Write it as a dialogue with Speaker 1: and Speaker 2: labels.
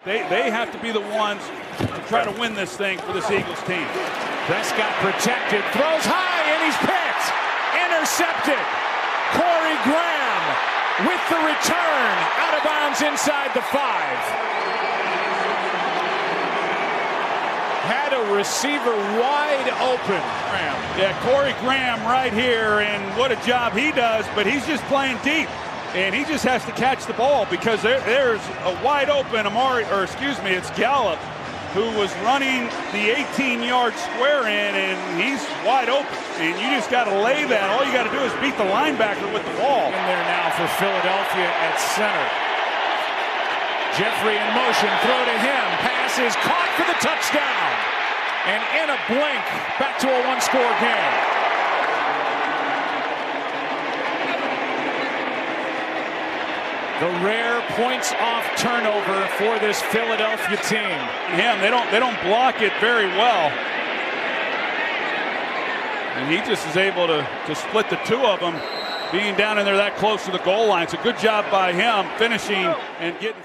Speaker 1: They, they have to be the ones to try to win this thing for this Eagles team.
Speaker 2: Prescott protected, throws high, and he's picked. Intercepted. Corey Graham with the return out of bounds inside the five. Had a receiver wide open.
Speaker 1: Graham. Yeah, Corey Graham right here, and what a job he does, but he's just playing deep. And he just has to catch the ball because there, there's a wide open Amari, or excuse me, it's Gallup who was running the 18-yard square in, and he's wide open. And you just got to lay that. All you got to do is beat the linebacker with the ball.
Speaker 2: In there now for Philadelphia at center. Jeffery in motion, throw to him. Pass is caught for the touchdown. And in a blink, back to a one-score game. The rare points off turnover for this Philadelphia team.
Speaker 1: Him, they don't they don't block it very well. And he just is able to, to split the two of them, being down in there that close to the goal line. It's a good job by him finishing and getting